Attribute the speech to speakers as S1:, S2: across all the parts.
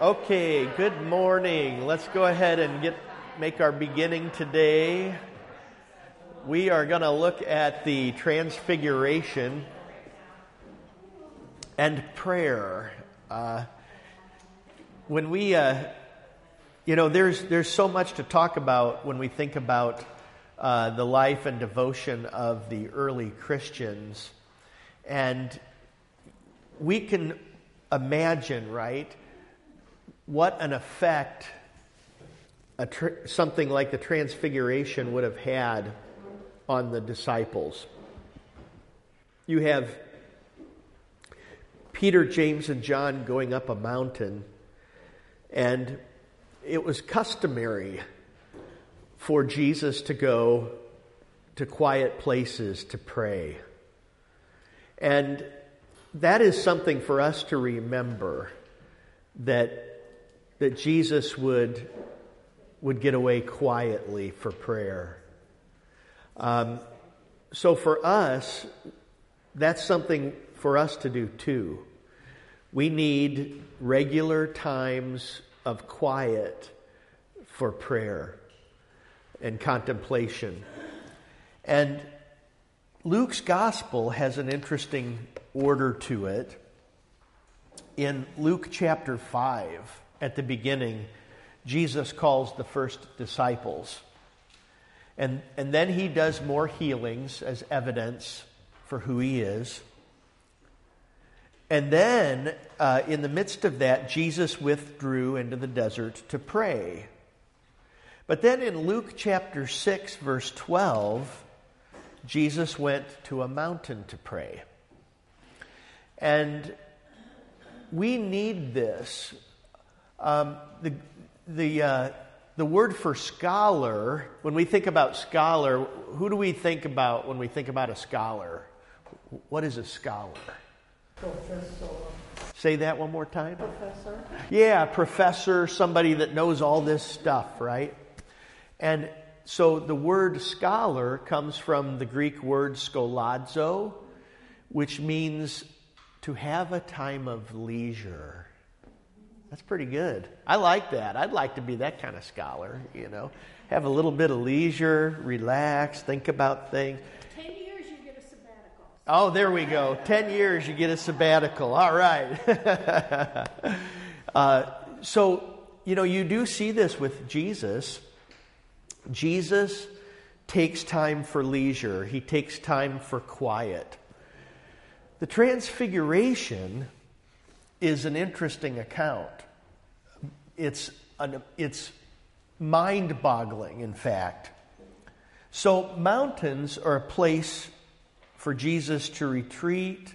S1: Okay, good morning. Let's go ahead and get make our beginning today. We are going to look at the transfiguration and prayer. Uh, when we, uh, you know, there's there's so much to talk about when we think about uh, the life and devotion of the early Christians, and we can imagine, right? What an effect tr- something like the Transfiguration would have had on the disciples. You have Peter, James, and John going up a mountain, and it was customary for Jesus to go to quiet places to pray. And that is something for us to remember that that Jesus would, would get away quietly for prayer. Um, so for us, that's something for us to do too. We need regular times of quiet for prayer and contemplation. And Luke's gospel has an interesting order to it. In Luke chapter 5, at the beginning, Jesus calls the first disciples. And, and then he does more healings as evidence for who he is. And then, uh, in the midst of that, Jesus withdrew into the desert to pray. But then in Luke chapter 6, verse 12, Jesus went to a mountain to pray. And we need this um, the, the, uh, the word for scholar, when we think about scholar, who do we think about when we think about a scholar? What is a scholar?
S2: Professor.
S1: Say that one more time.
S2: Professor.
S1: Yeah, professor, somebody that knows all this stuff, right? And so the word scholar comes from the Greek word skolazo, which means to have a time of leisure. That's pretty good. I like that. I'd like to be that kind of scholar, you know. Have a little bit of leisure, relax, think about things.
S2: Ten years, you get a sabbatical.
S1: Oh, there we go. Ten years, you get a sabbatical. All right. uh, so, you know, you do see this with Jesus. Jesus takes time for leisure, he takes time for quiet. The transfiguration is an interesting account. It's, an, it's mind boggling, in fact. So, mountains are a place for Jesus to retreat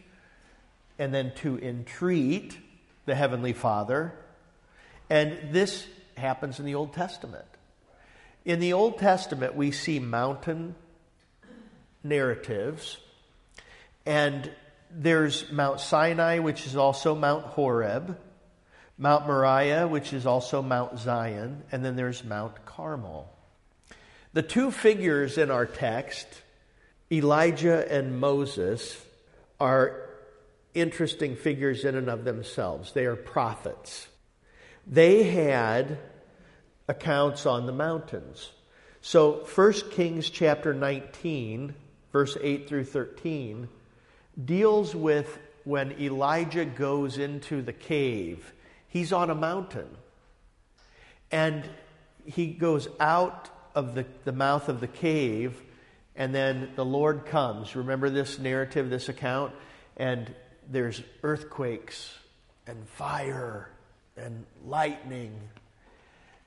S1: and then to entreat the Heavenly Father. And this happens in the Old Testament. In the Old Testament, we see mountain narratives, and there's Mount Sinai, which is also Mount Horeb, Mount Moriah, which is also Mount Zion, and then there's Mount Carmel. The two figures in our text, Elijah and Moses, are interesting figures in and of themselves. They are prophets. They had accounts on the mountains. So 1 Kings chapter 19, verse 8 through 13 deals with when Elijah goes into the cave. He's on a mountain. And he goes out of the, the mouth of the cave, and then the Lord comes. Remember this narrative, this account? And there's earthquakes and fire and lightning.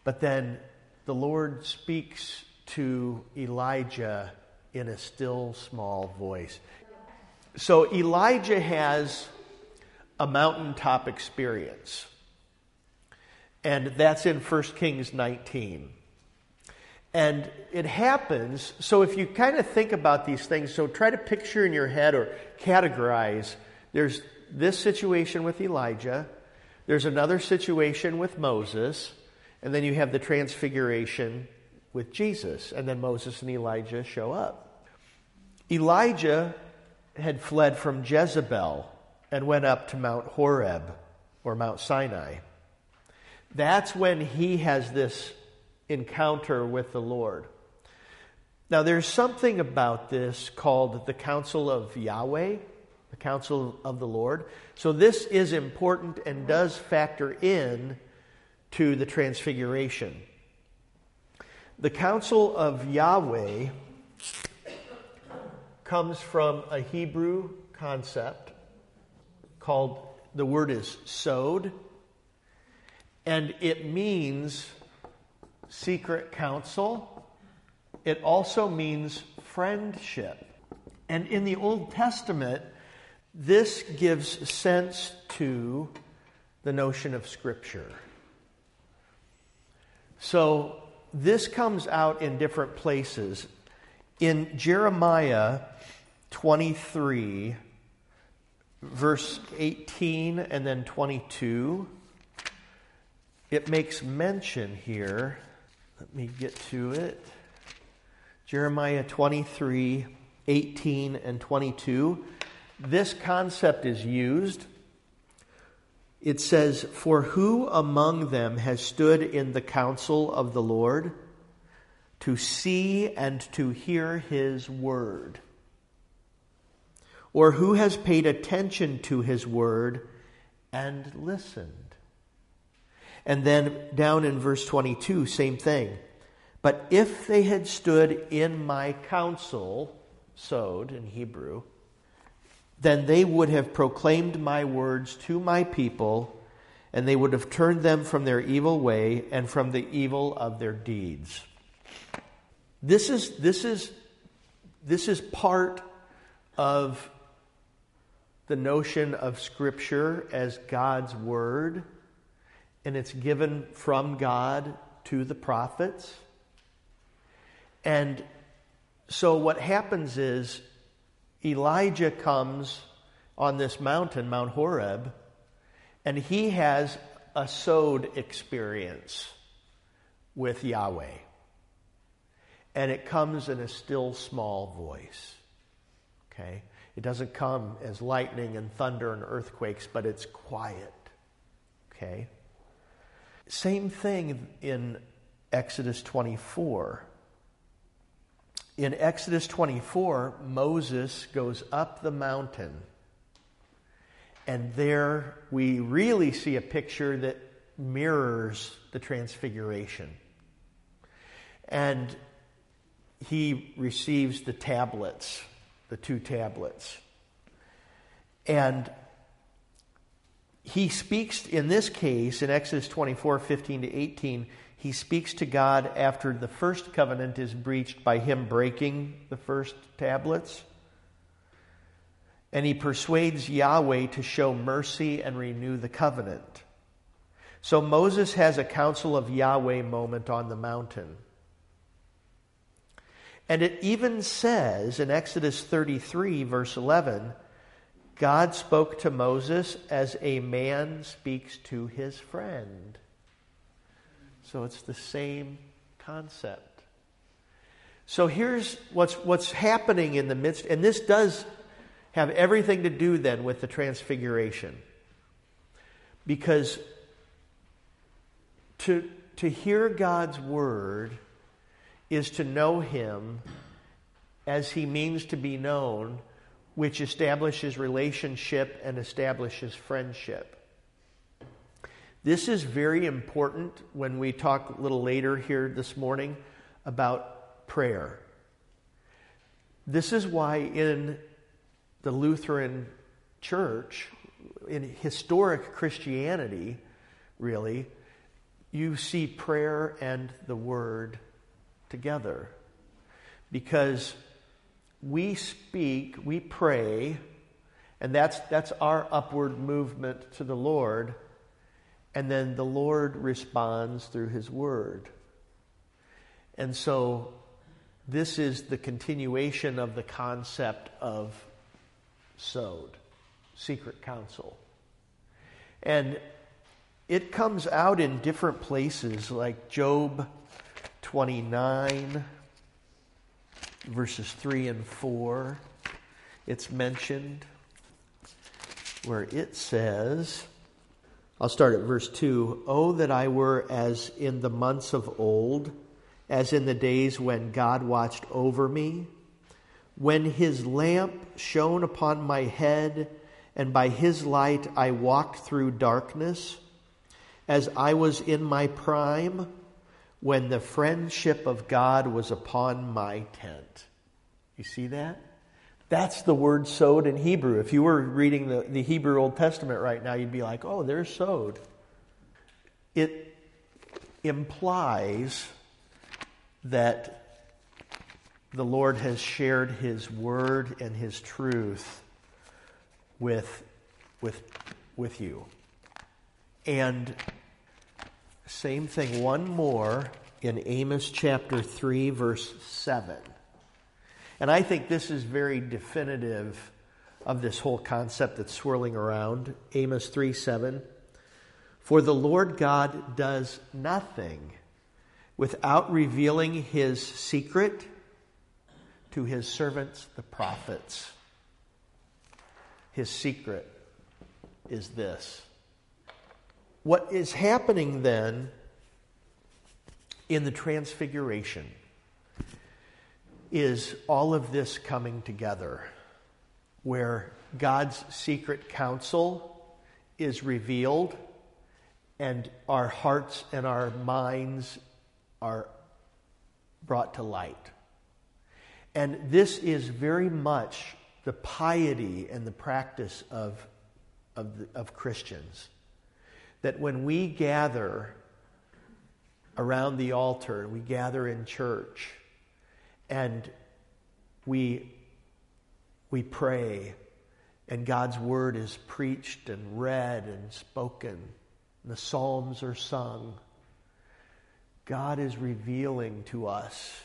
S1: But then the Lord speaks to Elijah in a still small voice. So Elijah has a mountaintop experience. And that's in 1 Kings 19. And it happens, so if you kind of think about these things, so try to picture in your head or categorize there's this situation with Elijah, there's another situation with Moses, and then you have the transfiguration with Jesus, and then Moses and Elijah show up. Elijah had fled from Jezebel and went up to Mount Horeb or Mount Sinai. That's when he has this encounter with the Lord. Now, there's something about this called the Council of Yahweh, the Council of the Lord. So, this is important and does factor in to the Transfiguration. The Council of Yahweh comes from a Hebrew concept called, the word is sod, and it means secret council it also means friendship. And in the Old Testament, this gives sense to the notion of Scripture. So this comes out in different places. In Jeremiah 23, verse 18 and then 22, it makes mention here. Let me get to it. Jeremiah 23 18 and 22. This concept is used. It says, For who among them has stood in the counsel of the Lord to see and to hear his word? Or who has paid attention to his word and listened? And then down in verse 22, same thing. But if they had stood in my counsel, sod in Hebrew, then they would have proclaimed my words to my people, and they would have turned them from their evil way and from the evil of their deeds. This is, this is, this is part of the notion of Scripture as God's Word, and it's given from God to the prophets. And so what happens is Elijah comes on this mountain, Mount Horeb, and he has a sod experience with Yahweh. And it comes in a still small voice. Okay? It doesn't come as lightning and thunder and earthquakes, but it's quiet. Okay? Same thing in Exodus 24. In Exodus 24, Moses goes up the mountain, and there we really see a picture that mirrors the transfiguration. And he receives the tablets, the two tablets. And he speaks, in this case, in Exodus 24 15 to 18, he speaks to God after the first covenant is breached by him breaking the first tablets. And he persuades Yahweh to show mercy and renew the covenant. So Moses has a council of Yahweh moment on the mountain. And it even says in Exodus 33, verse 11, God spoke to Moses as a man speaks to his friend. So it's the same concept. So here's what's, what's happening in the midst, and this does have everything to do then with the transfiguration. Because to, to hear God's word is to know Him as He means to be known, which establishes relationship and establishes friendship. This is very important when we talk a little later here this morning about prayer. This is why in the Lutheran Church, in historic Christianity, really, you see prayer and the Word together. Because we speak, we pray, and that's, that's our upward movement to the Lord and then the Lord responds through His Word. And so this is the continuation of the concept of sod, secret counsel. And it comes out in different places, like Job 29, verses 3 and 4. It's mentioned where it says, I'll start at verse 2. Oh, that I were as in the months of old, as in the days when God watched over me, when his lamp shone upon my head, and by his light I walked through darkness, as I was in my prime, when the friendship of God was upon my tent. You see that? That's the word sod in Hebrew. If you were reading the, the Hebrew Old Testament right now, you'd be like, oh, there's sod. It implies that the Lord has shared his word and his truth with, with, with you. And same thing, one more in Amos chapter 3, verse 7. And I think this is very definitive of this whole concept that's swirling around. Amos 3 7. For the Lord God does nothing without revealing his secret to his servants, the prophets. His secret is this. What is happening then in the transfiguration? is all of this coming together where God's secret counsel is revealed and our hearts and our minds are brought to light. And this is very much the piety and the practice of, of, of Christians. That when we gather around the altar, we gather in church, and we, we pray, and God's word is preached and read and spoken, and the Psalms are sung. God is revealing to us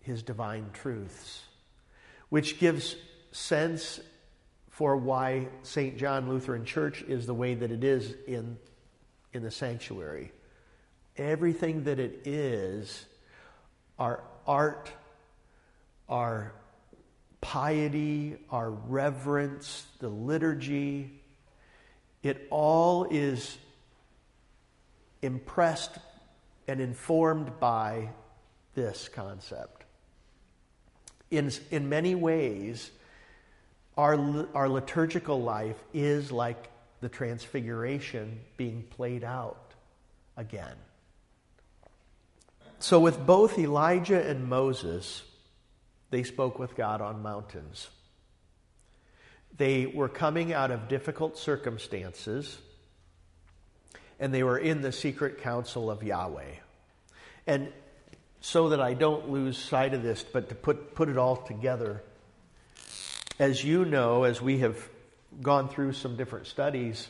S1: his divine truths, which gives sense for why St. John Lutheran Church is the way that it is in, in the sanctuary. Everything that it is, our art, our piety, our reverence, the liturgy, it all is impressed and informed by this concept. In, in many ways, our, our liturgical life is like the transfiguration being played out again. So, with both Elijah and Moses, they spoke with God on mountains. They were coming out of difficult circumstances, and they were in the secret council of Yahweh. And so that I don't lose sight of this, but to put, put it all together, as you know, as we have gone through some different studies,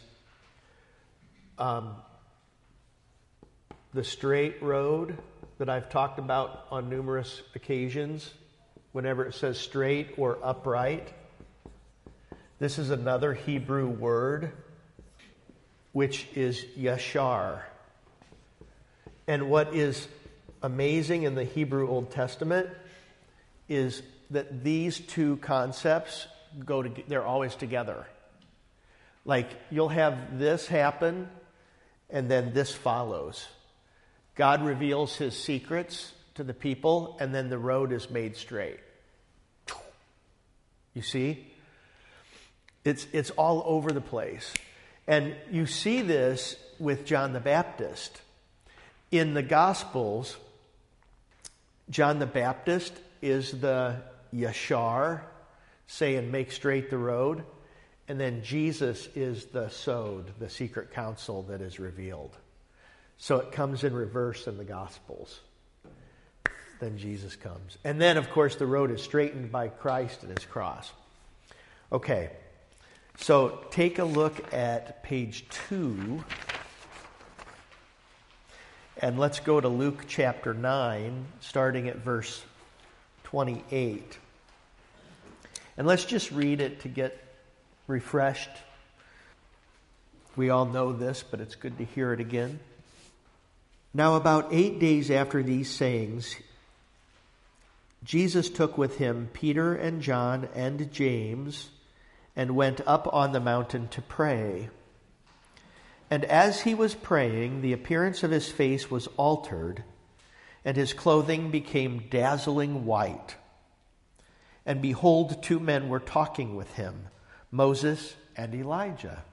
S1: um, the straight road that I've talked about on numerous occasions whenever it says straight or upright. This is another Hebrew word, which is yashar. And what is amazing in the Hebrew Old Testament is that these two concepts go to, they're always together. Like you'll have this happen and then this follows. God reveals his secrets to the people, and then the road is made straight. You see? It's, it's all over the place. And you see this with John the Baptist. In the Gospels, John the Baptist is the Yashar, saying, Make straight the road. And then Jesus is the Sod, the secret counsel that is revealed. So it comes in reverse in the Gospels then Jesus comes. And then, of course, the road is straightened by Christ and his cross. Okay, so take a look at page 2. And let's go to Luke chapter 9, starting at verse 28. And let's just read it to get refreshed. We all know this, but it's good to hear it again. Now, about eight days after these sayings, Jesus took with him Peter and John and James and went up on the mountain to pray. And as he was praying, the appearance of his face was altered, and his clothing became dazzling white. And behold, two men were talking with him Moses and Elijah,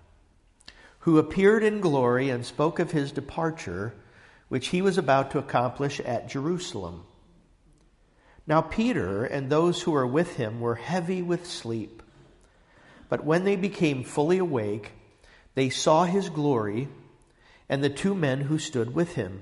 S1: who appeared in glory and spoke of his departure, which he was about to accomplish at Jerusalem. Now, Peter and those who were with him were heavy with sleep. But when they became fully awake, they saw his glory and the two men who stood with him.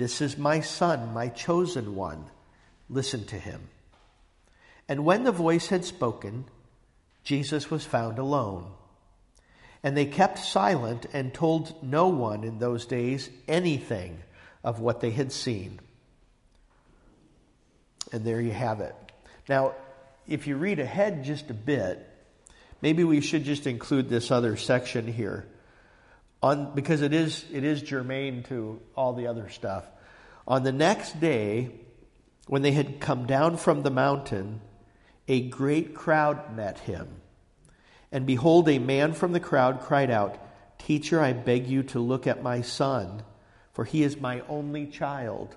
S1: This is my son, my chosen one. Listen to him. And when the voice had spoken, Jesus was found alone. And they kept silent and told no one in those days anything of what they had seen. And there you have it. Now, if you read ahead just a bit, maybe we should just include this other section here on, because it is, it is germane to all the other stuff. On the next day, when they had come down from the mountain, a great crowd met him. And behold, a man from the crowd cried out, Teacher, I beg you to look at my son, for he is my only child.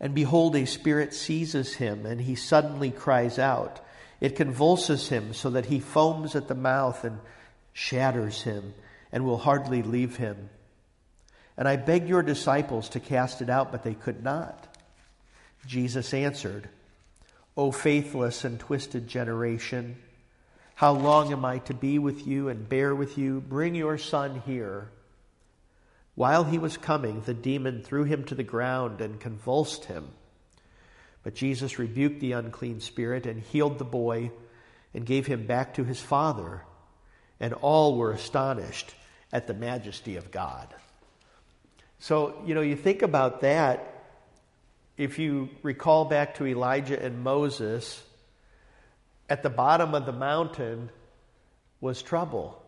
S1: And behold, a spirit seizes him, and he suddenly cries out. It convulses him so that he foams at the mouth and shatters him and will hardly leave him. And I begged your disciples to cast it out, but they could not. Jesus answered, O faithless and twisted generation, how long am I to be with you and bear with you? Bring your son here. While he was coming, the demon threw him to the ground and convulsed him. But Jesus rebuked the unclean spirit and healed the boy and gave him back to his father. And all were astonished at the majesty of God. So, you know, you think about that. If you recall back to Elijah and Moses, at the bottom of the mountain was trouble.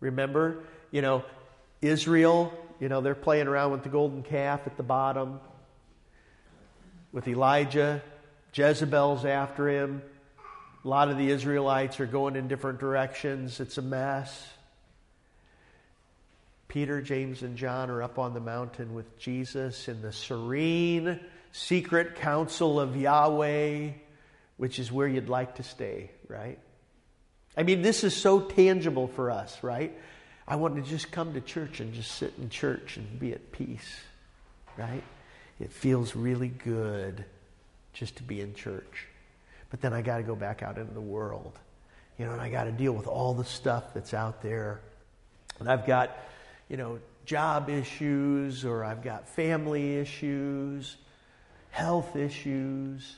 S1: Remember, you know, Israel, you know, they're playing around with the golden calf at the bottom. With Elijah, Jezebel's after him. A lot of the Israelites are going in different directions. It's a mess. Peter, James, and John are up on the mountain with Jesus in the serene, secret council of Yahweh, which is where you'd like to stay, right? I mean, this is so tangible for us, right? I want to just come to church and just sit in church and be at peace, right? It feels really good just to be in church. But then I got to go back out into the world, you know, and I got to deal with all the stuff that's out there. And I've got you know, job issues or I've got family issues, health issues,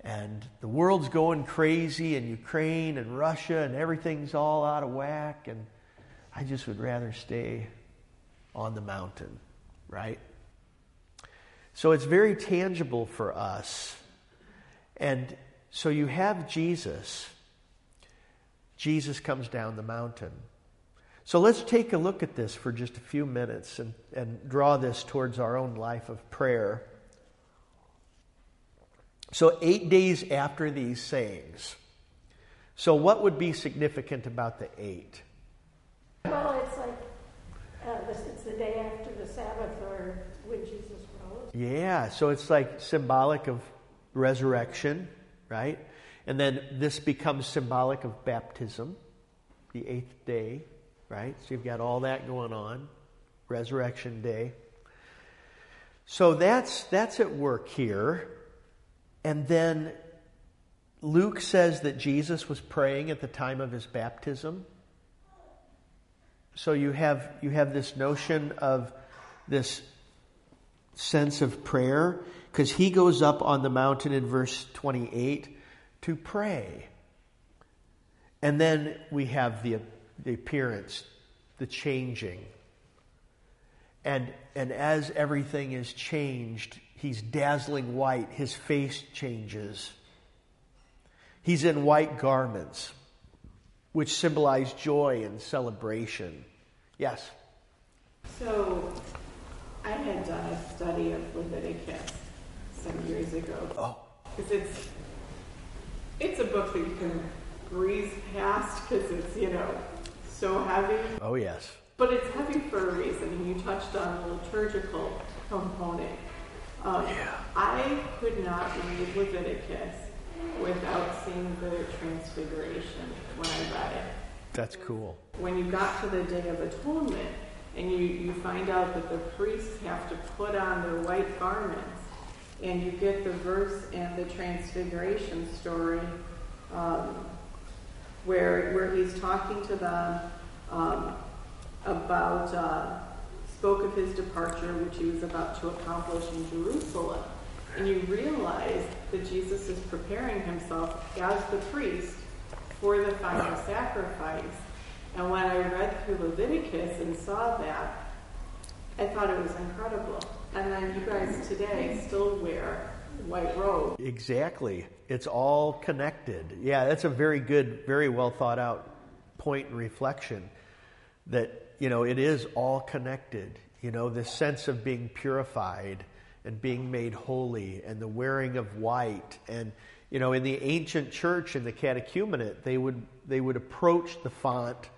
S1: and the world's going crazy in Ukraine and Russia and everything's all out of whack and I just would rather stay on the mountain, right? So it's very tangible for us. And so you have Jesus. Jesus comes down the mountain. So let's take a look at this for just a few minutes and, and draw this towards our own life of prayer. So, eight days after these sayings. So, what would be significant about the eight?
S2: Well, it's like uh, it's the day after the Sabbath or when Jesus rose.
S1: Yeah, so it's like symbolic of resurrection, right? And then this becomes symbolic of baptism, the eighth day right? So you've got all that going on, Resurrection Day. So that's that's at work here. And then Luke says that Jesus was praying at the time of his baptism. So you have you have this notion of this sense of prayer because he goes up on the mountain in verse 28 to pray. And then we have the the appearance, the changing And, and as everything is changed, he's dazzling white. His face changes. He's in white garments, which symbolize joy and celebration. Yes?
S3: So, I had done a study of Leviticus some years ago.
S1: Oh.
S3: Because it's, it's a book that you can breeze past because it's, you know, so heavy.
S1: Oh, yes.
S3: But it's heavy for a reason, and you touched on the liturgical component. Um,
S1: Yeah.
S3: I could not read Leviticus without seeing the transfiguration when I read it.
S1: That's cool.
S3: When you got to the Day of Atonement, and you, you find out that the priests have to put on their white garments, and you get the verse and the transfiguration story um, where, where he's talking to them um, about, uh, spoke of his departure, which he was about to accomplish in Jerusalem. And you realize that Jesus is preparing himself as the priest for the final sacrifice. And when I read through Leviticus and saw that, I thought it was incredible. And then you guys today still wear white robes.
S1: Exactly. It's all connected. Yeah, that's a very good, very well thought out point and reflection that, you know, it is all connected. You know, this sense of being purified and being made holy and the wearing of white. And, you know, in the ancient church, in the catechumenate, they would, they would approach the font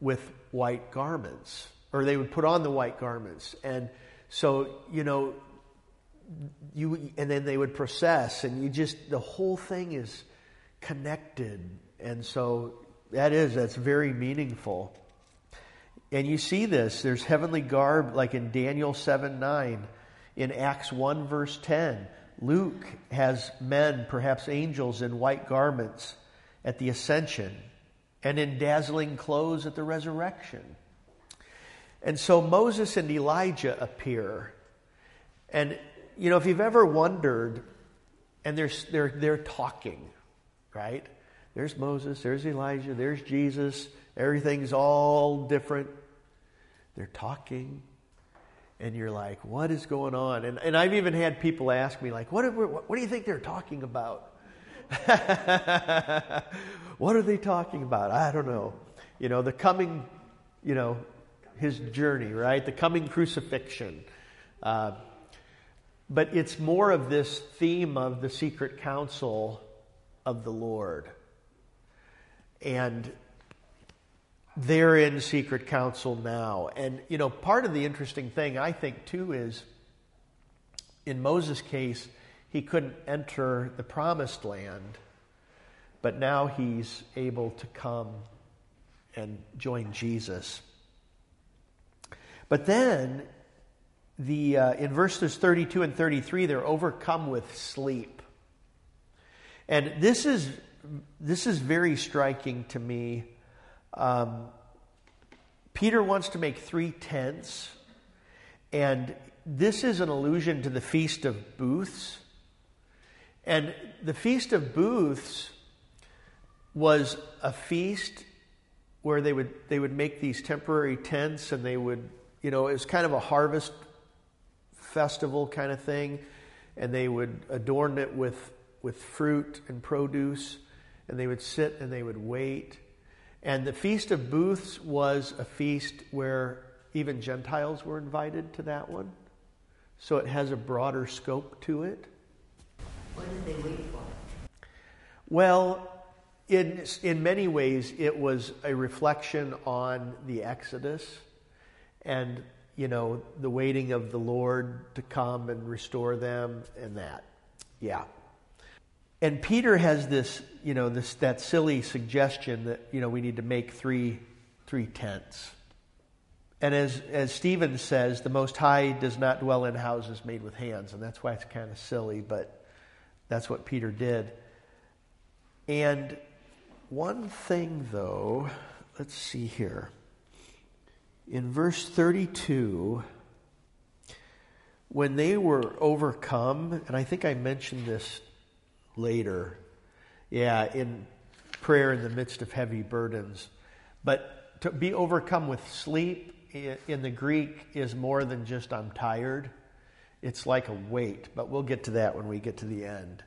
S1: with white garments, or they would put on the white garments. And so, you know, you and then they would process and you just the whole thing is connected. And so that is that's very meaningful. And you see this there's heavenly garb like in daniel 7 9 in acts 1 verse 10 luke has men perhaps angels in white garments at the ascension and in dazzling clothes at the resurrection. And so moses and elijah appear and you know, if you've ever wondered, and they're, they're, they're talking, right? There's Moses, there's Elijah, there's Jesus, everything's all different. They're talking, and you're like, what is going on? And, and I've even had people ask me, like, what, what, what do you think they're talking about? what are they talking about? I don't know. You know, the coming, you know, his journey, right? The coming crucifixion. Uh, but it's more of this theme of the secret counsel of the Lord. And they're in secret counsel now. And, you know, part of the interesting thing, I think, too, is in Moses' case, he couldn't enter the promised land, but now he's able to come and join Jesus. But then the, uh, in verses 32 and 33, they're overcome with sleep. And this is, this is very striking to me. Um, Peter wants to make three tents, and this is an allusion to the Feast of Booths. And the Feast of Booths was a feast where they would, they would make these temporary tents and they would, you know, it was kind of a harvest festival kind of thing, and they would adorn it with, with fruit and produce, and they would sit and they would wait. And the Feast of Booths was a feast where even Gentiles were invited to that one. So it has a broader scope to it.
S4: What did they wait for?
S1: Well, in, in many ways, it was a reflection on the Exodus and you know, the waiting of the Lord to come and restore them and that. Yeah. And Peter has this, you know, this that silly suggestion that, you know, we need to make three three tents. And as as Stephen says, the most high does not dwell in houses made with hands, and that's why it's kind of silly, but that's what Peter did. And one thing though, let's see here in verse 32, when they were overcome, and I think I mentioned this later, yeah, in prayer in the midst of heavy burdens, but to be overcome with sleep in the Greek is more than just I'm tired. It's like a weight, but we'll get to that when we get to the end.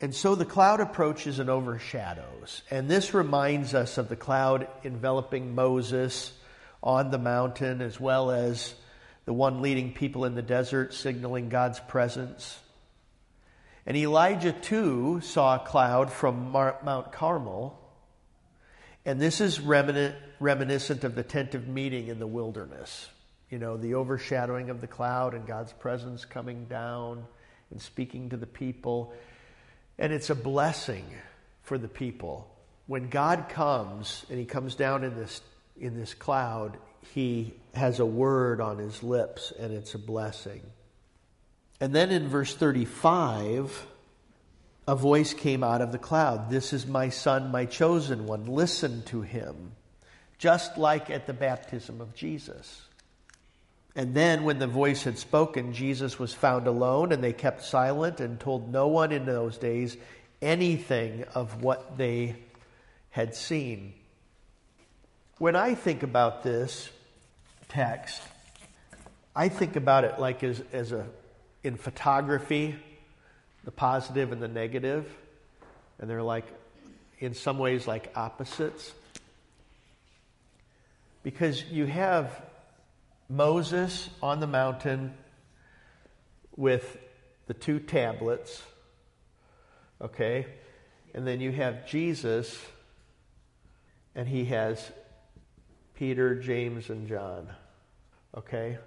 S1: And so the cloud approaches and overshadows. And this reminds us of the cloud enveloping Moses on the mountain, as well as the one leading people in the desert, signaling God's presence. And Elijah too saw a cloud from Mount Carmel. And this is reminiscent of the tent of meeting in the wilderness. You know, the overshadowing of the cloud and God's presence coming down and speaking to the people. And it's a blessing for the people. When God comes and he comes down in this in this cloud, he has a word on his lips and it's a blessing. And then in verse 35, a voice came out of the cloud This is my son, my chosen one. Listen to him. Just like at the baptism of Jesus. And then, when the voice had spoken, Jesus was found alone, and they kept silent and told no one in those days anything of what they had seen. When I think about this text, I think about it like as, as a in photography, the positive and the negative, and they're like in some ways like opposites. Because you have Moses on the mountain with the two tablets, okay? And then you have Jesus, and he has Peter, James, and John, okay?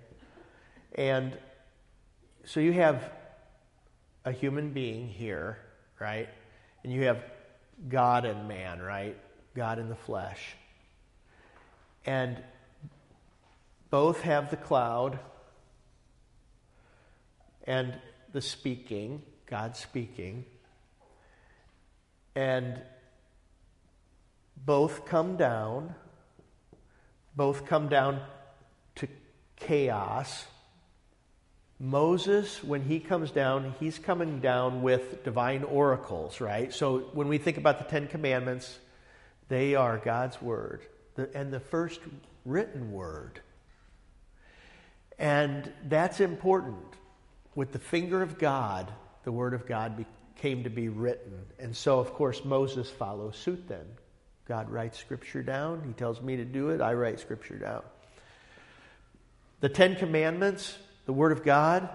S1: And so you have a human being here, right? And you have God and man, right? God in the flesh. And both have the cloud and the speaking, God speaking, and both come down, both come down to chaos. Moses, when he comes down, he's coming down with divine oracles, right? So when we think about the Ten Commandments, they are God's word, and the first written word. And that's important. With the finger of God, the Word of God came to be written. And so, of course, Moses follows suit then. God writes Scripture down. He tells me to do it. I write Scripture down. The Ten Commandments, the Word of God,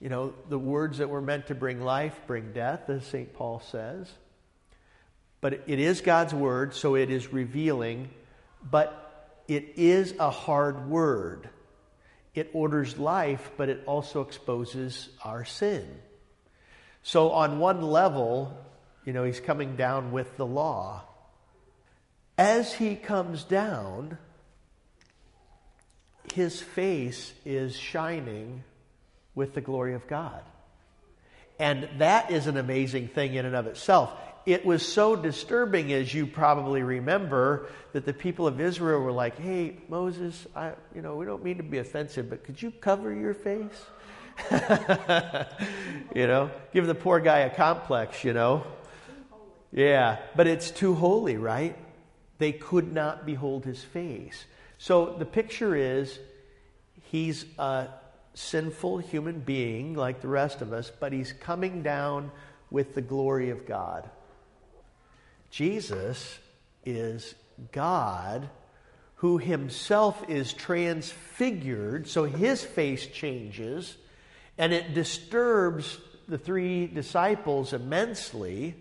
S1: you know, the words that were meant to bring life bring death, as St. Paul says. But it is God's Word, so it is revealing, but it is a hard word it orders life, but it also exposes our sin. So, on one level, you know, he's coming down with the law. As he comes down, his face is shining with the glory of God. And that is an amazing thing in and of itself it was so disturbing, as you probably remember, that the people of Israel were like, "Hey, Moses, I, you know, we don't mean to be offensive, but could you cover your face?" you know, give the poor guy a complex. You know, yeah, but it's too holy, right? They could not behold his face. So the picture is, he's a sinful human being like the rest of us, but he's coming down with the glory of God. Jesus is God who himself is transfigured, so his face changes, and it disturbs the three disciples immensely.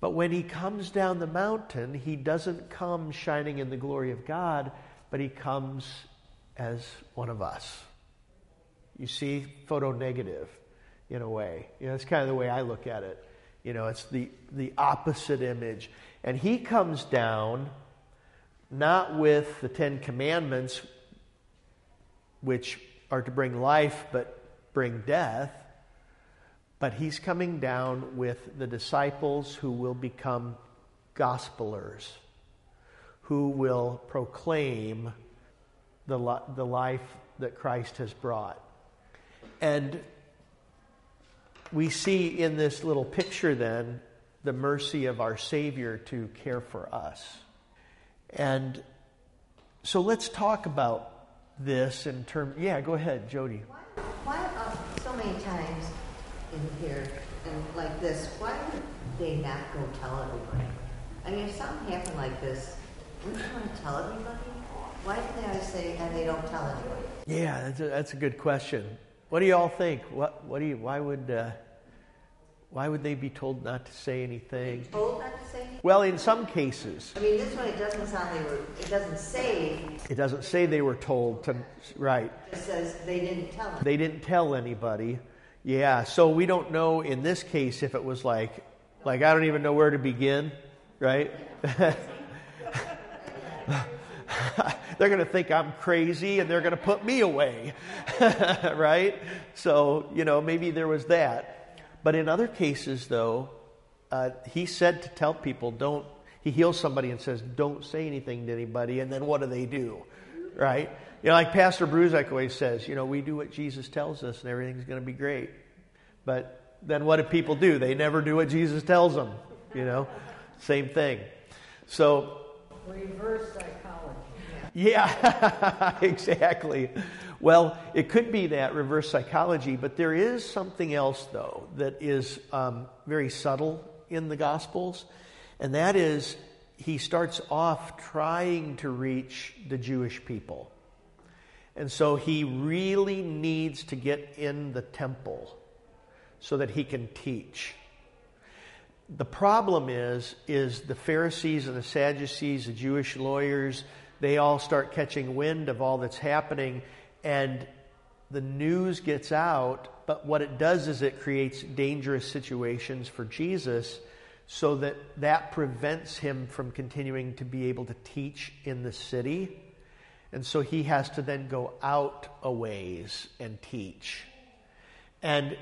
S1: But when he comes down the mountain, he doesn't come shining in the glory of God, but he comes as one of us. You see, photo negative in a way. You know, that's kind of the way I look at it. You know, it's the, the opposite image. And he comes down not with the Ten Commandments, which are to bring life but bring death, but he's coming down with the disciples who will become gospelers, who will proclaim the, the life that Christ has brought. And we see in this little picture then the mercy of our Savior to care for us. And so let's talk about this in terms. Yeah, go ahead, Jody.
S4: Why, why uh, so many times in here and like this? Why would they not go tell everybody? I mean, if something happened like this, wouldn't you want to tell everybody? Why do they always say and they don't tell anybody?
S1: Yeah, that's a, that's a good question. What do y'all think? What what do you? Why would uh, why would they be told not to say anything?
S4: Told not to say anything?
S1: Well, in some cases,
S4: I mean, this one it doesn't sound they were. It doesn't say.
S1: it doesn't say they were told to. Right.
S4: It says they didn't tell them.
S1: They didn't tell anybody. Yeah, so we don't know in this case if it was like, like I don't even know where to begin, right? they're going to think I'm crazy and they're going to put me away, right? So, you know, maybe there was that. But in other cases, though, uh, he said to tell people, don't, he heals somebody and says, don't say anything to anybody. And then what do they do, right? You know, like Pastor Bruzek always says, you know, we do what Jesus tells us and everything's going to be great. But then what do people do? They never do what Jesus tells them, you know? Same thing. So,
S2: Reverse psychology.
S1: yeah, exactly. Well, it could be that reverse psychology, but there is something else, though, that is um, very subtle in the Gospels, and that is he starts off trying to reach the Jewish people. And so he really needs to get in the temple so that he can teach. The problem is is the Pharisees and the Sadducees, the Jewish lawyers, they all start catching wind of all that's happening and the news gets out, but what it does is it creates dangerous situations for Jesus so that that prevents him from continuing to be able to teach in the city. And so he has to then go out a ways and teach. And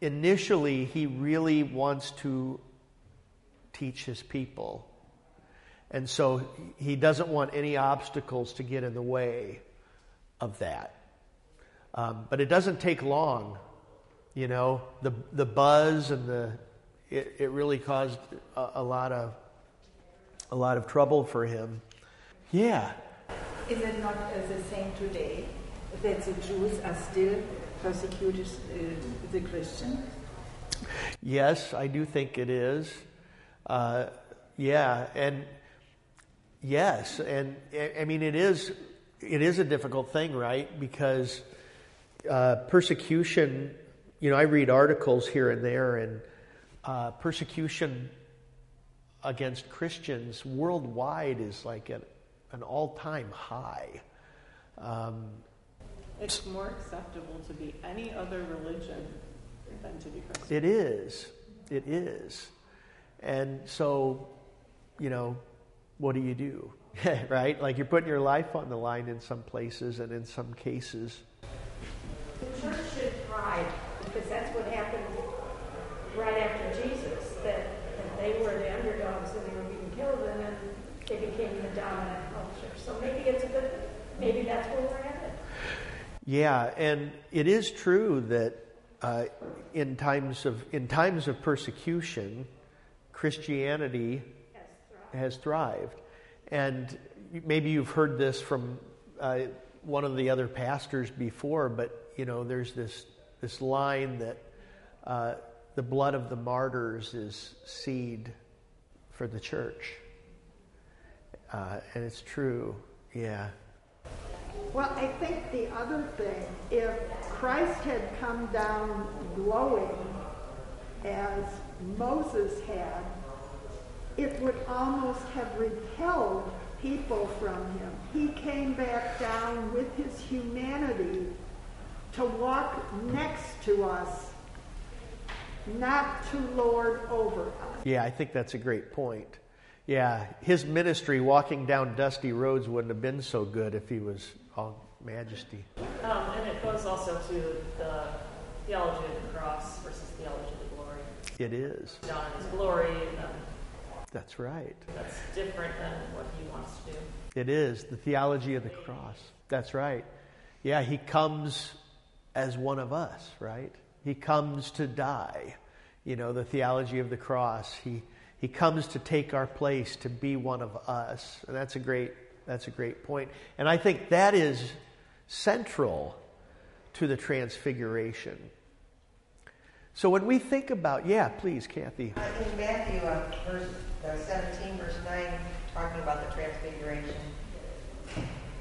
S1: initially, he really wants to teach his people. And so he doesn't want any obstacles to get in the way of that. Um, but it doesn't take long, you know. The the buzz and the it, it really caused a, a lot of a lot of trouble for him. Yeah.
S5: Is it not uh, the same today that the Jews are still persecuted uh, the Christians?
S1: Yes, I do think it is. Uh, yeah, and yes, and I- mean it is. It is a difficult thing, right? Because uh, persecution. You know, I read articles here and there, and uh, persecution against Christians worldwide is like at an all-time high. Um,
S3: It's more acceptable to be any other religion than to be Christian.
S1: It is. It is. And so, you know, what do you do? right? Like you're putting your life on the line in some places and in some cases.
S2: The church should thrive because that's what happened right after Jesus, that, that they were the underdogs and they were being killed and then they became the dominant culture. So maybe it's a good thing. Maybe that's where we're headed.
S1: Yeah, and it is true that uh, in times of in times of persecution, Christianity
S2: Yes, thrive.
S1: has thrived. And maybe you've heard this from uh, one of the other pastors before, but you know, there's this this line that uh, the blood of the martyrs is seed for the church, uh, and it's true. Yeah,
S6: Well, I think the other thing, if Christ had come down glowing as Moses had, it would almost have repelled people from him. He came back down with his humanity to walk next to us, not to lord over us.
S1: yeah, I think that's a great point. Yeah, his ministry walking down dusty roads wouldn't have been so good if he was all majesty.
S7: Um, and it goes also to the theology of the cross versus theology of the glory.
S1: It is.
S7: John his glory, um,
S1: That's right.
S7: that's different than what he wants to do.
S1: It is the theology of the cross. That's right. Yeah, he comes as one of us, right? He comes to die. You know, the theology of the cross. He he comes to take our place, to be one of us. And that's a great That's a great point. And I think that is central to the transfiguration. So when we think about, yeah, please, Kathy.
S8: In Matthew, uh, verse uh, 17, verse 9, talking about the transfiguration,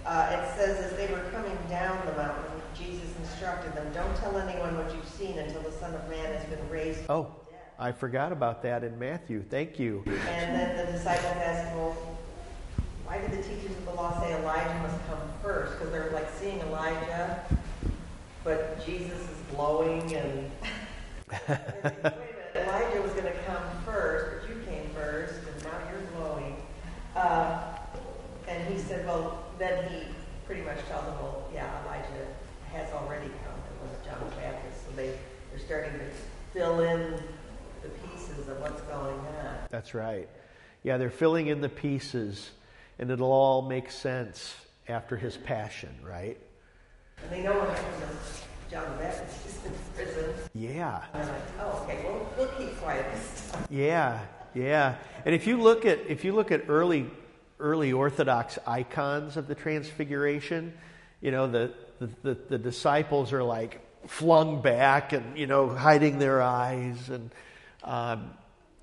S8: uh, it says, as they were coming down the mountain, Jesus instructed them, Don't tell anyone what you've seen until the Son of Man has been raised.
S1: Oh, I forgot about that in Matthew. Thank you.
S8: And then the disciples asked, Well, why did the teachers of the law say Elijah must come first? Because they're like seeing Elijah, but Jesus is glowing and. Elijah was going to come first, but you came first, and now you're glowing. Uh, and he said, well, then he pretty much tells them, well, yeah, Elijah has already come. It was John the Baptist. So they, they're starting to fill in the pieces of what's going on.
S1: That's right. Yeah, they're filling in the pieces, and it'll all make sense after his passion, right?
S8: And they know what happens John the Baptist is in prison.
S1: Yeah.
S8: And they're like, oh, okay, well, we'll keep quiet this time.
S1: Yeah, yeah. And if you look at if you look at early early Orthodox icons of the Transfiguration, you know the the, the, the disciples are like flung back and you know hiding their eyes and um,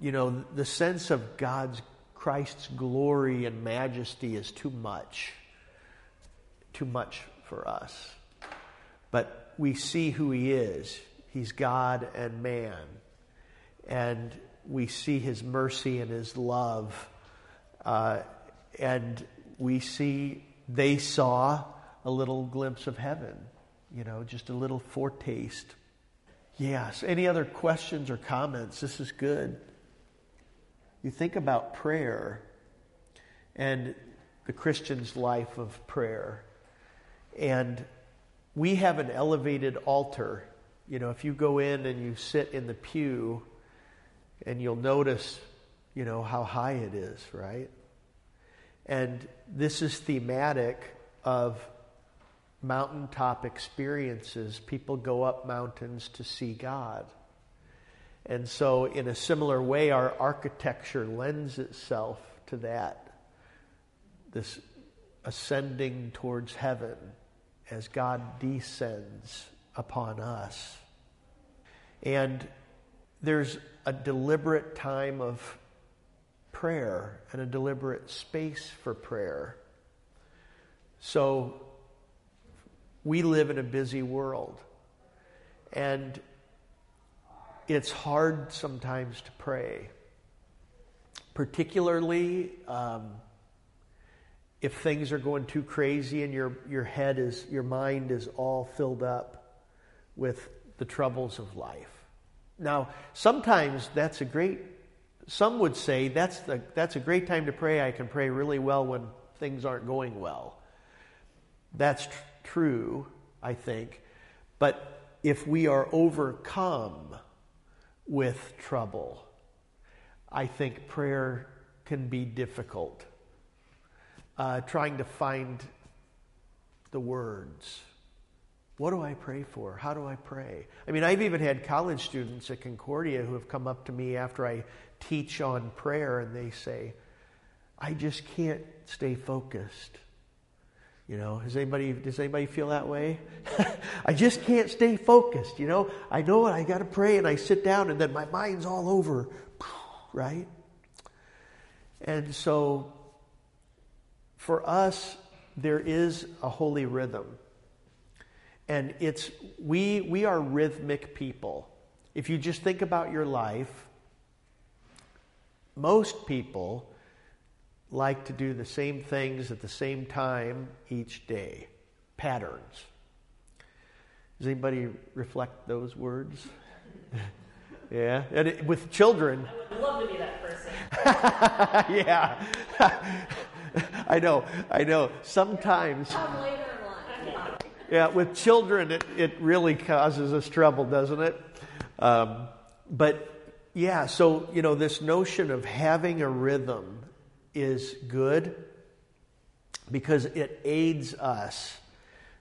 S1: you know the sense of God's Christ's glory and majesty is too much, too much for us. But we see who he is. He's God and man. And we see his mercy and his love. Uh, and we see, they saw a little glimpse of heaven, you know, just a little foretaste. Yes. Any other questions or comments? This is good. You think about prayer and the Christian's life of prayer. And we have an elevated altar. You know, if you go in and you sit in the pew, and you'll notice, you know, how high it is, right? And this is thematic of mountaintop experiences. People go up mountains to see God. And so, in a similar way, our architecture lends itself to that this ascending towards heaven as God descends upon us. And there's a deliberate time of prayer and a deliberate space for prayer. So we live in a busy world. And it's hard sometimes to pray, particularly um, if things are going too crazy and your, your head is, your mind is all filled up with the troubles of life. Now, sometimes that's a great, some would say that's, the, that's a great time to pray. I can pray really well when things aren't going well. That's tr- true, I think. But if we are overcome with trouble, I think prayer can be difficult uh, trying to find the words. What do I pray for? How do I pray? I mean, I've even had college students at Concordia who have come up to me after I teach on prayer and they say, I just can't stay focused. You know, does anybody does anybody feel that way? I just can't stay focused, you know. I know it. I got to pray and I sit down and then my mind's all over, right? And so for us, there is a holy rhythm. And it's we we are rhythmic people. If you just think about your life, most people like to do the same things at the same time each day. Patterns. Does anybody reflect those words? yeah. And it, with children.
S7: I would love to be that person.
S1: yeah. I know, I know. Sometimes.
S2: Come later in life.
S1: Yeah, with children, it, it really causes us trouble, doesn't it? Um, but yeah, so, you know, this notion of having a rhythm is good because it aids us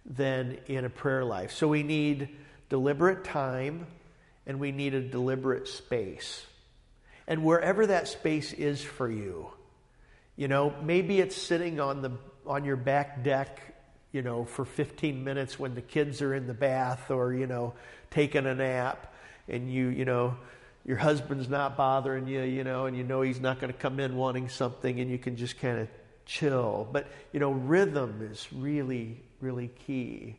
S1: then in a prayer life. So we need deliberate time and we need a deliberate space. And wherever that space is for you, you know, maybe it's sitting on the on your back deck, you know, for 15 minutes when the kids are in the bath or, you know, taking a nap and you, you know, your husband's not bothering you, you know, and you know he's not going to come in wanting something and you can just kind of chill. But, you know, rhythm is really, really key.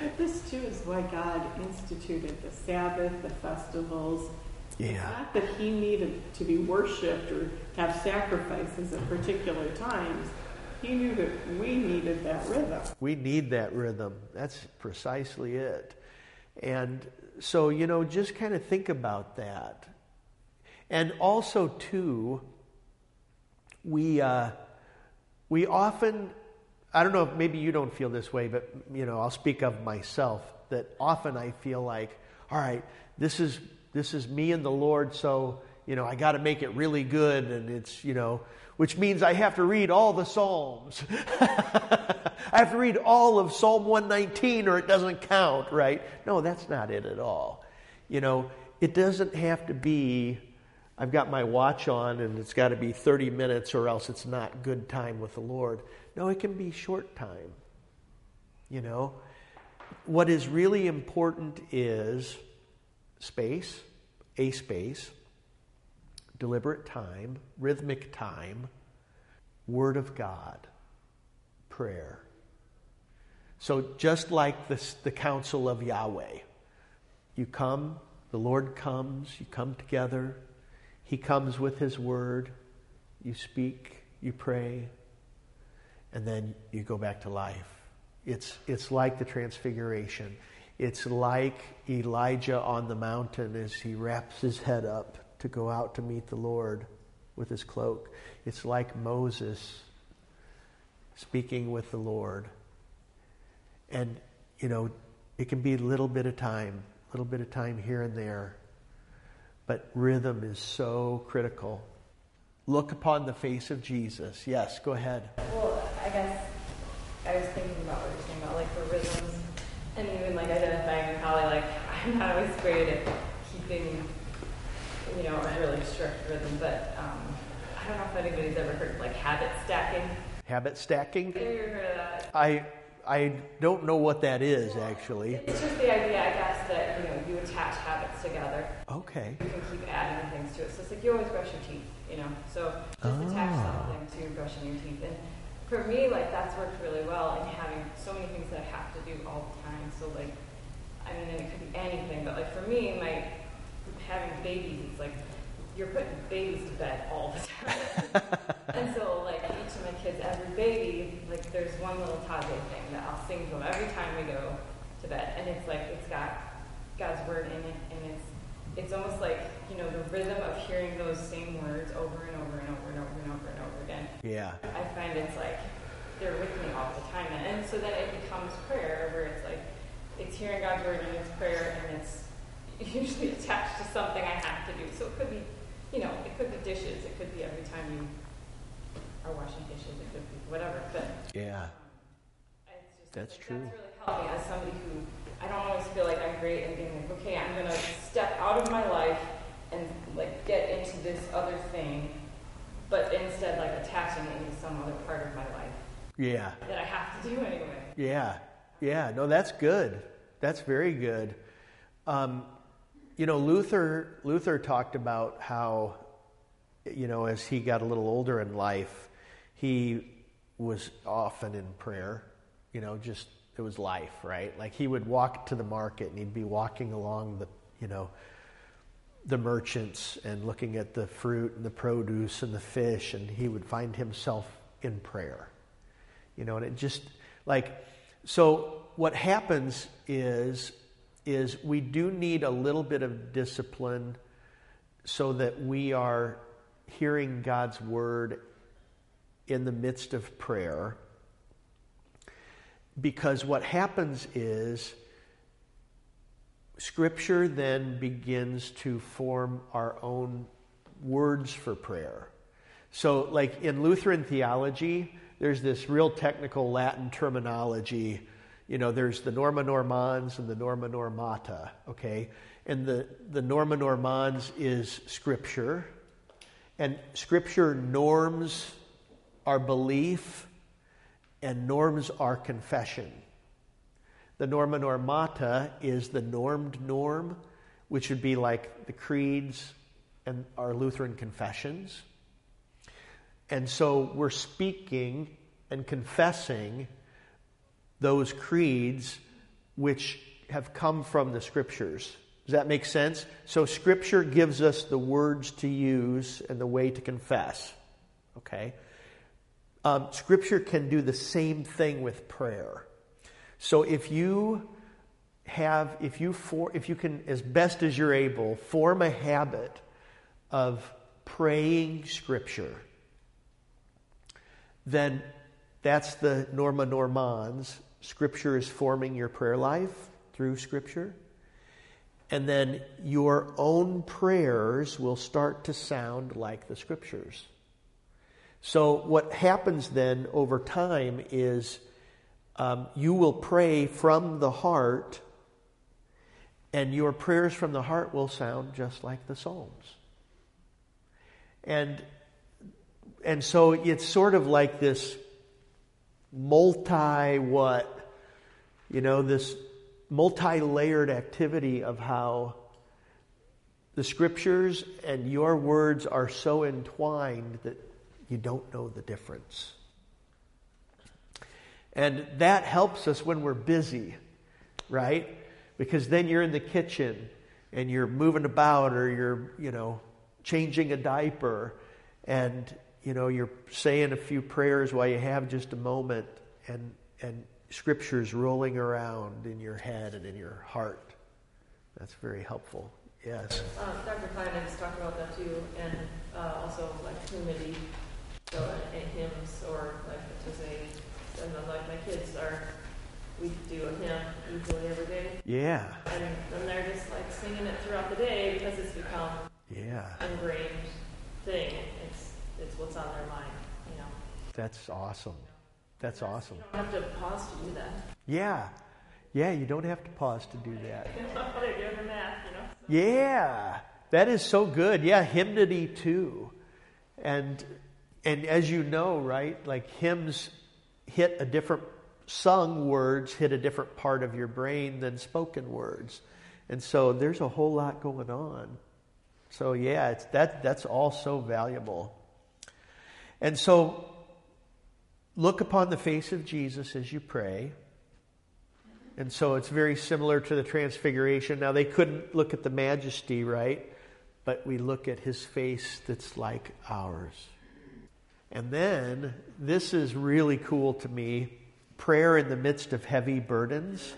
S3: But this too is why God instituted the Sabbath, the festivals. It's
S1: Yeah.
S3: not that He needed to be worshipped or have sacrifices at particular times. He knew that we needed that rhythm.
S1: We need that rhythm. That's precisely it. And so, you know, just kind of think about that. And also, too, we, uh, we often, I don't know maybe you don't feel this way, but, you know, I'll speak of myself, that often I feel like, all right, this is, this is me and the Lord, so, you know, I got to make it really good, and it's, you know, which means I have to read all the Psalms. I have to read all of Psalm 119 or it doesn't count, right? No, that's not it at all. You know, it doesn't have to be, I've got my watch on and it's got to be 30 minutes or else it's not good time with the Lord. No, it can be short time. You know, what is really important is space, a space, deliberate time, rhythmic time, Word of God, prayer. So, just like this, the counsel of Yahweh, you come, the Lord comes, you come together, He comes with His Word, you speak, you pray, and then you go back to life. It's, it's like the Transfiguration. It's like Elijah on the mountain as he wraps his head up to go out to meet the Lord with his cloak. It's like Moses speaking with the Lord. And, you know, it can be a little bit of time, a little bit of time here and there. But rhythm is so critical. Look upon the face of Jesus. Yes, go ahead.
S7: Well, I guess I was thinking about what you're saying about like the rhythms and even like identifying probably like I'm not always great at keeping you know a really strict rhythm, but um, I don't know if anybody's ever heard of like habit stacking.
S1: Habit stacking.
S7: Have you ever heard of that?
S1: I I don't know what that is actually.
S7: It's just the idea, I guess, that you know you attach habits together.
S1: Okay.
S7: You can keep adding things to it. So it's like you always brush your teeth, you know. So just attach
S1: Ah.
S7: something to brushing your teeth. And for me, like that's worked really well in having so many things that I have to do all the time. So like, I mean, and it could be anything, but like for me, my having babies, it's like you're putting babies to bed all the time. and so like each of my kids, every baby, like there's one little Taizé thing that I'll sing to them every time we go to bed, and it's like it's got God's word in it, and it's it's almost like you know the rhythm of hearing those same words over and over and over and over and over and over again.
S1: Yeah.
S7: I find it's like they're with me all the time, and so then it becomes prayer, where it's like it's hearing God's word and it's prayer, and it's usually attached to something I have to do. So it could be, you know, it could be dishes, it could be every time you are washing dishes, it could be whatever. But
S1: Yeah.
S7: it's just,
S1: That's
S7: like,
S1: true.
S7: That's really helped me as somebody who I don't always feel like I'm great at being like, okay, I'm gonna step out of my life and like get into this other thing, but instead like attaching it into some other part of my life
S1: Yeah.
S7: that I have to do anyway.
S1: Yeah. Yeah. No, that's good. That's very good. Um, you know, Luther Luther talked about how, you know, as he got a little older in life, he was often in prayer. You know, just it was life, right? Like he would walk to the market and he'd be walking along the, you know, the merchants and looking at the fruit and the produce and the fish, and he would find himself in prayer. You know, and it just like so what happens is is we do need a little bit of discipline so that we are hearing God's word in the midst of prayer. Because what happens is Scripture then begins to form our own words for prayer. So, like in Lutheran theology, there's this real technical Latin terminology. You know, there's the Norma Normans and the Norma Normata, okay? And the, the Norma Normans is Scripture, and Scripture norms our belief and norms are confession. The norma normata is the normed norm, which would be like the creeds and our Lutheran confessions. And so we're speaking and confessing those creeds which have come from the scriptures. Does that make sense? So, scripture gives us the words to use and the way to confess. Okay? Um, scripture can do the same thing with prayer. So, if you have, if you, for, if you can, as best as you're able, form a habit of praying scripture, then that's the Norma Normans. Scripture is forming your prayer life through Scripture. And then your own prayers will start to sound like the Scriptures. So, what happens then over time is um, you will pray from the heart, and your prayers from the heart will sound just like the Psalms. And, and so it's sort of like this multi what? You know, this multi layered activity of how the scriptures and your words are so entwined that you don't know the difference. And that helps us when we're busy, right? Because then you're in the kitchen and you're moving about or you're, you know, changing a diaper and, you know, you're saying a few prayers while you have just a moment and, and scriptures rolling around in your head and in your heart. That's very helpful. Yes.
S9: Um, Dr. Klein has talked about that too, and uh, also like hymnody, so hymns or like to say, and like my kids are, we do a hymn usually every day.
S1: Yeah.
S9: And then they're just like singing it throughout the day because it's become
S1: yeah
S9: ingrained thing. It's it's what's on their mind, you know.
S1: That's awesome. That's awesome.
S9: You don't have to pause to do that.
S1: Yeah. Yeah, you don't have to pause to do that.
S9: Math, you know. So.
S1: Yeah. That is so good. Yeah, hymnody too. And and as you know, right, like hymns hit a different sung words hit a different part of your brain than spoken words. And so there's a whole lot going on. So yeah, it's that that's all so valuable. And so look upon the face of Jesus as you pray. And so it's very similar to the transfiguration. Now, they couldn't look at the majesty, right? But we look at his face that's like ours. And then, this is really cool to me prayer in the midst of heavy burdens.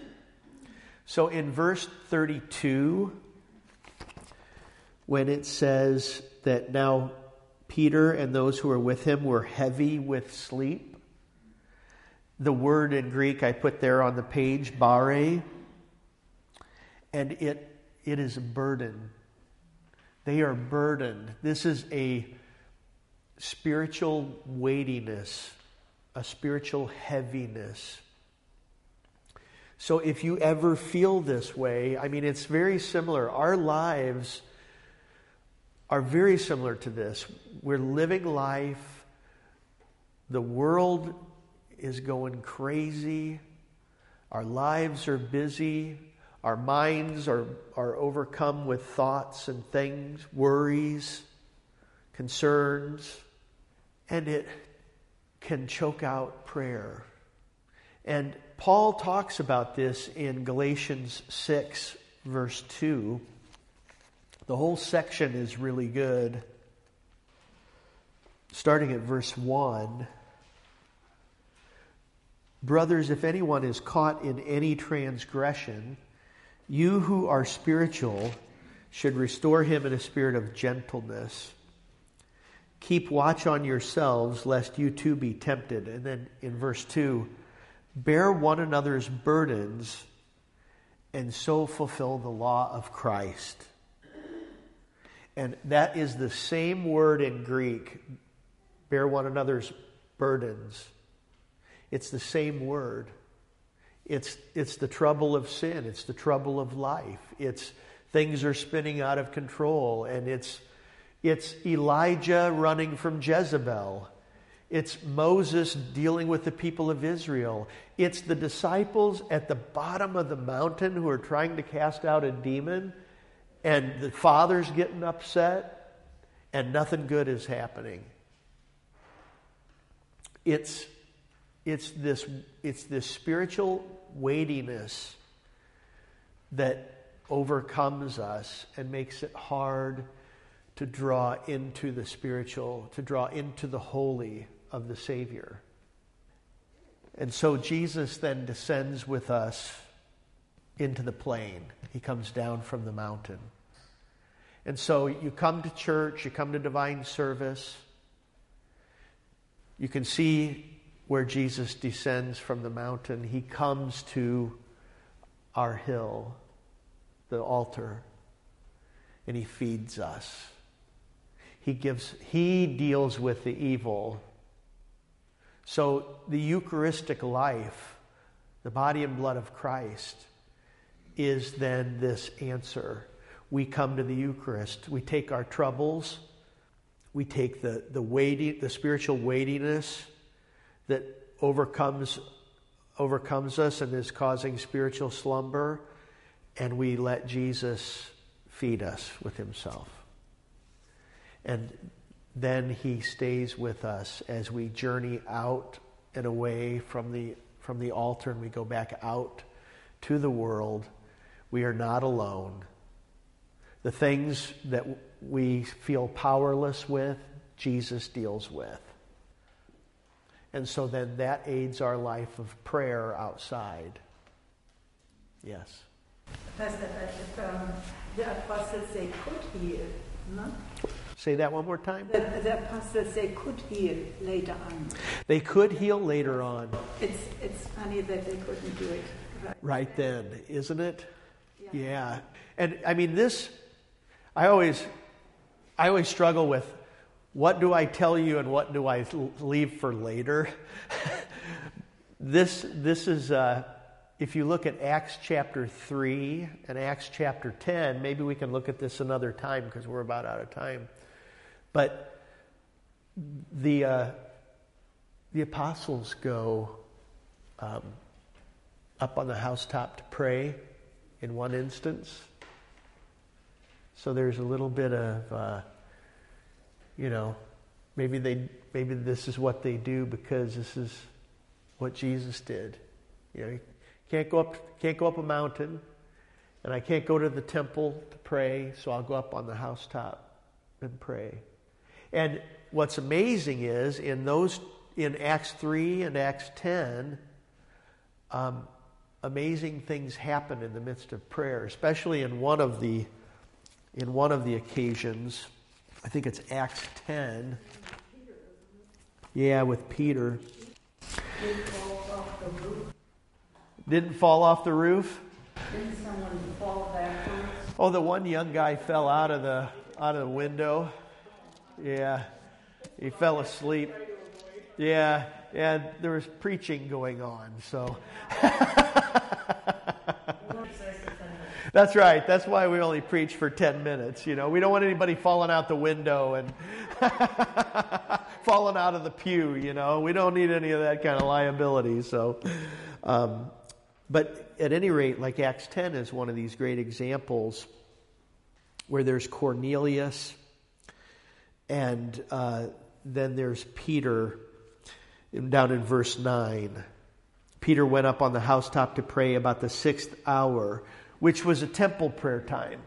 S1: So in verse 32, when it says that now Peter and those who were with him were heavy with sleep, the word in Greek I put there on the page, bare, and it, it is a burden. They are burdened. This is a spiritual weightiness, a spiritual heaviness. So if you ever feel this way, I mean, it's very similar. Our lives are very similar to this. We're living life, the world is going crazy. Our lives are busy. Our minds are, are overcome with thoughts and things, worries, concerns, and it can choke out prayer. And Paul talks about this in Galatians 6, verse 2. The whole section is really good. Starting at verse 1. Brothers, if anyone is caught in any transgression, you who are spiritual should restore him in a spirit of gentleness. Keep watch on yourselves, lest you too be tempted. And then in verse 2, bear one another's burdens and so fulfill the law of Christ. And that is the same word in Greek bear one another's burdens it's the same word. It's, it's the trouble of sin. It's the trouble of life. It's things are spinning out of control. And it's, it's Elijah running from Jezebel. It's Moses dealing with the people of Israel. It's the disciples at the bottom of the mountain who are trying to cast out a demon, and the father's getting upset, and nothing good is happening. It's, it's, this, it's this spiritual weightiness that overcomes us and makes it hard to draw into the spiritual, to draw into the holy of the Savior. And so Jesus then descends with us into the plain. He comes down from the mountain. And so you come to church, you come to divine service. You can see where Jesus descends from the mountain. He comes to our hill, the altar, and he feeds us. He gives he deals with the evil so, the Eucharistic life, the body and blood of Christ, is then this answer. We come to the Eucharist. We take our troubles. We take the, the, weighty, the spiritual weightiness that overcomes, overcomes us and is causing spiritual slumber, and we let Jesus feed us with himself. And then he stays with us as we journey out and away from the, from the altar and we go back out to the world. We are not alone. The things that we feel powerless with, Jesus deals with. And so then that aids our life of prayer outside. Yes.
S5: Pastor, if um, the apostles they could heal, no?
S1: Say that one more time.
S5: The, the apostles they could heal later on.
S1: They could heal later on.
S5: It's it's funny that they couldn't do it right,
S1: right then, isn't it? Yeah. yeah. And I mean this I always I always struggle with what do I tell you and what do I leave for later? this this is uh, if you look at Acts chapter 3 and Acts chapter 10, maybe we can look at this another time because we're about out of time. But the, uh, the apostles go um, up on the housetop to pray in one instance. So there's a little bit of, uh, you know, maybe they maybe this is what they do because this is what Jesus did. You know, you can't go up can't go up a mountain, and I can't go to the temple to pray, so I'll go up on the housetop and pray. And what's amazing is in those in Acts 3 and Acts 10, um, amazing things happen in the midst of prayer, especially in one of the in one of the occasions. I think it's Acts 10. Yeah, with Peter. Didn't fall off the roof.
S2: Didn't someone fall backwards?
S1: Oh, the one young guy fell out of the out of the window. Yeah, he fell asleep. Yeah, and there was preaching going on, so. That's right. That's why we only preach for 10 minutes. You know, we don't want anybody falling out the window and falling out of the pew, you know. We don't need any of that kind of liability. So, um, but at any rate, like Acts 10 is one of these great examples where there's Cornelius and uh, then there's Peter down in verse 9. Peter went up on the housetop to pray about the sixth hour, which was a temple prayer time,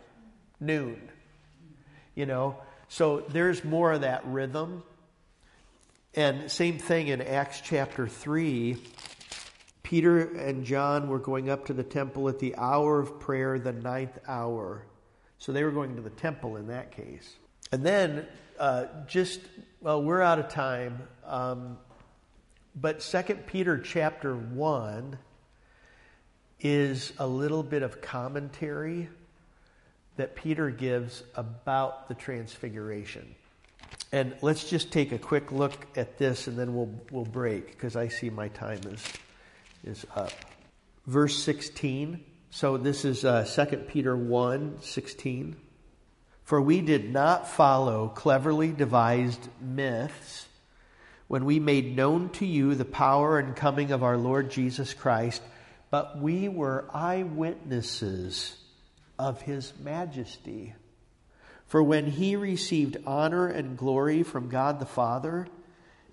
S1: noon. You know, so there's more of that rhythm. And same thing in Acts chapter 3. Peter and John were going up to the temple at the hour of prayer, the ninth hour. So they were going to the temple in that case. And then uh, just, well, we're out of time. Um, but Second Peter chapter 1 is a little bit of commentary that Peter gives about the transfiguration. And let's just take a quick look at this and then we'll, we'll break because I see my time is, is up. Verse 16. So this is uh, 2 Peter 1 16. For we did not follow cleverly devised myths, when we made known to you the power and coming of our Lord Jesus Christ, but we were eyewitnesses of his majesty. For when he received honor and glory from God the Father,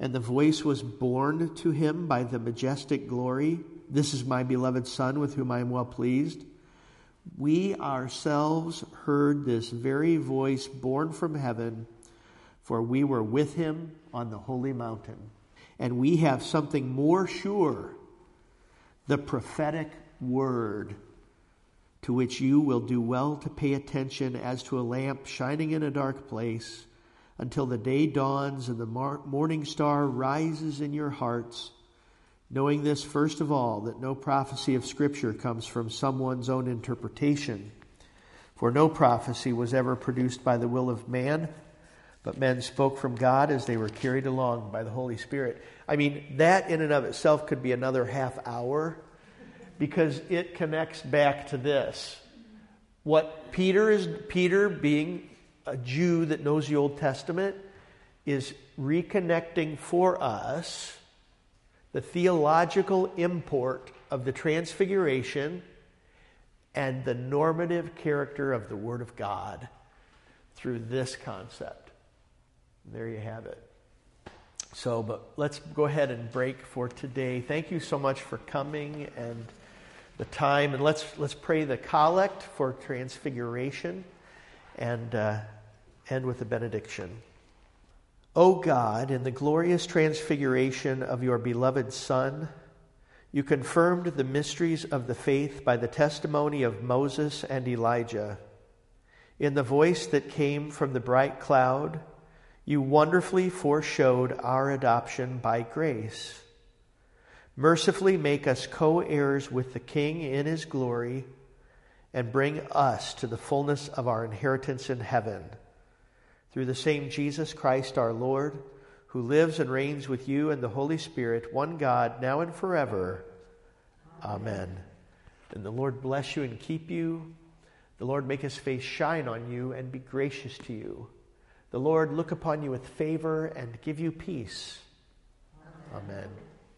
S1: and the voice was borne to him by the majestic glory, This is my beloved Son with whom I am well pleased. We ourselves heard this very voice born from heaven, for we were with him on the holy mountain. And we have something more sure the prophetic word to which you will do well to pay attention as to a lamp shining in a dark place until the day dawns and the morning star rises in your hearts. Knowing this, first of all, that no prophecy of Scripture comes from someone's own interpretation. For no prophecy was ever produced by the will of man, but men spoke from God as they were carried along by the Holy Spirit. I mean, that in and of itself could be another half hour because it connects back to this. What Peter is, Peter being a Jew that knows the Old Testament, is reconnecting for us the theological import of the Transfiguration and the normative character of the Word of God through this concept. There you have it. So, but let's go ahead and break for today. Thank you so much for coming and the time. And let's, let's pray the collect for transfiguration and uh, end with the benediction. O God, in the glorious transfiguration of your beloved Son, you confirmed the mysteries of the faith by the testimony of Moses and Elijah. In the voice that came from the bright cloud, you wonderfully foreshowed our adoption by grace. Mercifully make us co heirs with the King in his glory and bring us to the fullness of our inheritance in heaven. Through the same Jesus Christ our Lord, who lives and reigns with you and the Holy Spirit, one God, now and forever. Amen. And the Lord bless you and keep you. The Lord make his face shine on you and be gracious to you. The Lord look upon you with favor and give you peace. Amen. Amen.